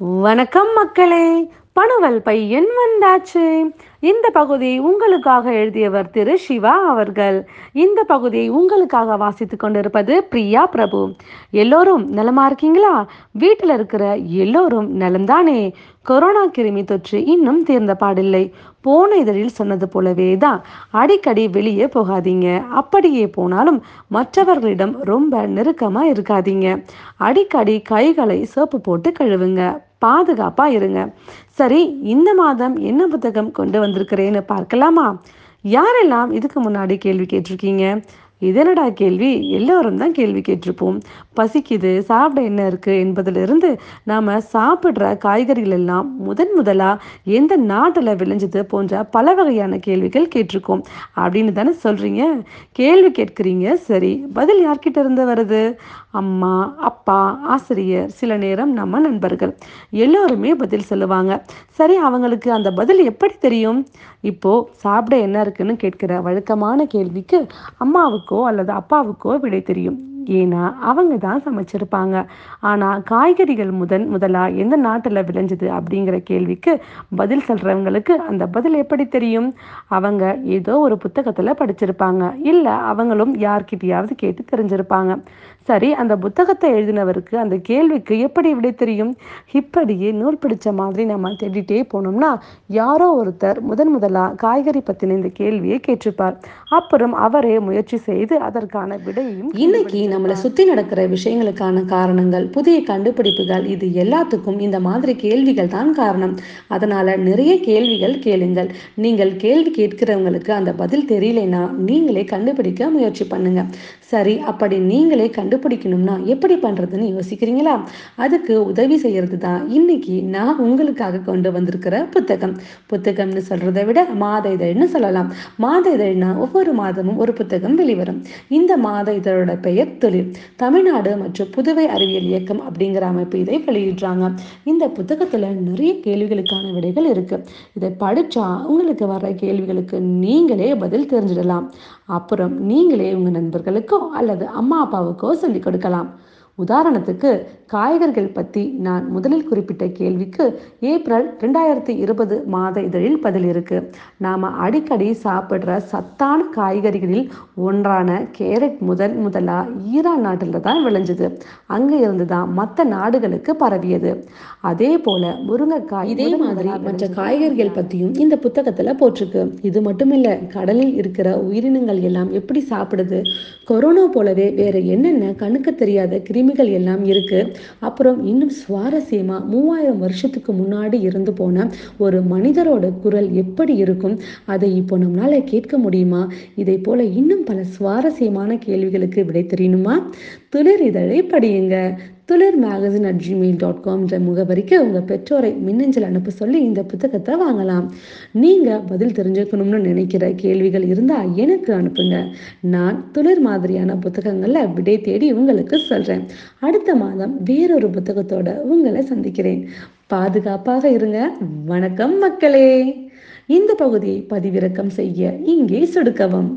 வணக்கம் மக்களே பணுவல் பையன் வந்தாச்சு. இந்த பகுதி உங்களுக்காக எழுதியவர் திரு சிவா அவர்கள். இந்த பகுதியை உங்களுக்காக வாசித்துக் கொண்டிருப்பது பிரியா பிரபு. எல்லோரும் நலமா இருக்கீங்களா? வீட்டில் இருக்கிற எல்லோரும் நலம்தானே? கொரோனா கிருமி தொற்று இன்னும் தீர்ந்த பாடில்லை. போன இதழில் சொன்னது போலவே தான். அடிக்கடி வெளியே போகாதீங்க. அப்படியே போனாலும் மற்றவர்களிடம் ரொம்ப நெருக்கமாக இருக்காதீங்க. அடிக்கடி கைகளை சோப்பு போட்டு கழுவுங்க. பாதுகாப்பா இருங்க. சரி இந்த மாதம் என்ன புத்தகம் கொண்டு வந்திருக்கிறேன்னு பார்க்கலாமா? யாரெல்லாம் இதுக்கு முன்னாடி கேள்வி கேட்டிருக்கீங்க? இதனடா கேள்வி? எல்லோரும் தான் கேள்வி கேட்டிருப்போம். பசிக்குது சாப்பிட என்ன இருக்கு என்பதிலிருந்து நாம சாப்பிட்ற காய்கறிகள் எல்லாம் முதன் முதலா எந்த நாட்டில் விளைஞ்சது போன்ற பல வகையான கேள்விகள் கேட்டிருக்கோம். அப்படின்னு தானே சொல்றீங்க? கேள்வி கேட்குறீங்க சரி. பதில் யார்கிட்ட இருந்து வருது? அம்மா அப்பா ஆசிரியர் சில நேரம் நம்ம நண்பர்கள். எல்லோருமே பதில் சொல்லுவாங்க. சரி அவங்களுக்கு அந்த பதில் எப்படி தெரியும்? இப்போ சாப்பிட என்ன இருக்குன்னு கேட்கிற வழக்கமான கேள்விக்கு அம்மாவுக்கு அல்லது அப்பாவுக்கோ விடை தெரியும். ஏன்னா அவங்க தான் சமைச்சிருப்பாங்க. ஆனால் காய்கறிகள் முதன் முதலாக எந்த நாட்டில் விளைஞ்சது அப்படிங்கிற கேள்விக்கு பதில் சொல்கிறவங்களுக்கு அந்த பதில் எப்படி தெரியும்? அவங்க ஏதோ ஒரு புத்தகத்தில் படிச்சிருப்பாங்க. இல்லை அவங்களும் யார்கிட்டயாவது கேட்டு தெரிஞ்சிருப்பாங்க. சரி அந்த புத்தகத்தை எழுதினவருக்கு அந்த கேள்விக்கு எப்படி விடை தெரியும்? இப்படியே நூல் பிடிச்ச மாதிரி நம்ம தேடிட்டே போனோம்னா யாரோ ஒருத்தர் முதன் முதலா காய்கறி பற்றின இந்த கேள்வியை கேட்டிருப்பார். அப்புறம் அவரே முயற்சி செய்து அதற்கான விடையும் இன்னைக்கு நம்மளை சுற்றி நடக்கிற விஷயங்களுக்கான காரணங்கள் புதிய கண்டுபிடிப்புகள் இது எல்லாத்துக்கும் இந்த மாதிரி கேள்விகள் தான் காரணம். அதனால நிறைய கேள்விகள் கேளுங்கள். நீங்கள் கேள்வி கேட்கிறவங்களுக்கு அந்த பதில் தெரியலைன்னா நீங்களே கண்டுபிடிக்க முயற்சி பண்ணுங்க. சரி அப்படி நீங்களே கண்டுபிடிக்கணும்னா எப்படி பண்றதுன்னு யோசிக்கிறீங்களா? அதுக்கு உதவி செய்யறது தான் இன்னைக்கு நான் உங்களுக்காக கொண்டு வந்திருக்கிற புத்தகம். புத்தகம்னு சொல்றதை விட மாத இதழ்னு சொல்லலாம். மாத இதழ்னா ஒவ்வொரு மாதமும் ஒரு புத்தகம் வெளிவரும். இந்த மாத இதழோட பெயர் தொழில். தமிழ்நாடு மற்றும் புதுவை அறிவியல் இயக்கம் அப்படிங்கிற அமைப்பு இதை வெளியிடுறாங்க. இந்த புத்தகத்துல நிறைய கேள்விகளுக்கான விடைகள் இருக்கு. இதை படிச்சா உங்களுக்கு வர்ற கேள்விகளுக்கு நீங்களே பதில் தெரிஞ்சிடலாம். அப்புறம் நீங்களே உங்க நண்பர்களுக்கோ அல்லது அம்மா அப்பாவுக்கோ சொல்லிக் கொடுக்கலாம். உதாரணத்துக்கு காய்கறிகள் பற்றி நான் முதலில் குறிப்பிட்ட கேள்விக்கு ஏப்ரல் ரெண்டாயிரத்தி இருபது மாத இதழில் பதில் இருக்கு. நாம் அடிக்கடி சாப்பிட்ற சத்தான காய்கறிகளில் ஒன்றான கேரட் முதலா ஈரான் நாட்டில் தான் விளைஞ்சது. அங்கே இருந்து தான் மற்ற நாடுகளுக்கு பரவியது. அதே போல முருங்கைக்காய் இதே மாதிரி மற்ற காய்கறிகள் பற்றியும் இந்த புத்தகத்தில் போட்டிருக்கு. இது மட்டும் இல்லை கடலில் இருக்கிற உயிரினங்கள் எல்லாம் எப்படி சாப்பிடுது? கொரோனா போலவே வேற என்னென்ன? கண்ணுக்கு தெரியாத கிருமிகள் எல்லாம் இருக்கு. அப்புறம் இன்னும் சுவாரஸ்யமா மூவாயிரம் வருஷத்துக்கு முன்னாடி இருந்து போன ஒரு மனிதரோட குரல் எப்படி இருக்கும்? அதை இப்போ நம்மளால கேட்க முடியுமா? இதை போல இன்னும் பல சுவாரஸ்யமான கேள்விகளுக்கு விடை தெரியணுமா துளிர் இதழை படியுங்க. Thulir magazine at Gmail dot காம்ன்ற முகவரிக்கு உங்கள் பெற்றோரை மின்னஞ்சல் அனுப்ப சொல்லி இந்த புத்தகத்தை வாங்கலாம். நீங்கள் பதில் தெரிஞ்சுக்கணும்னு நினைக்கிற கேள்விகள் இருந்தால் எனக்கு அனுப்புங்க. நான் துளிர் மாதிரியான புத்தகங்களில் விடை தேடி உங்களுக்கு சொல்கிறேன் அடுத்த மாதம் வேறொரு புத்தகத்தோட உங்களை சந்திக்கிறேன். பாதுகாப்பாக இருங்க. வணக்கம் மக்களே. இந்த பகுதியை பதிவிறக்கம் செய்ய இங்கே சொடுக்கவும்.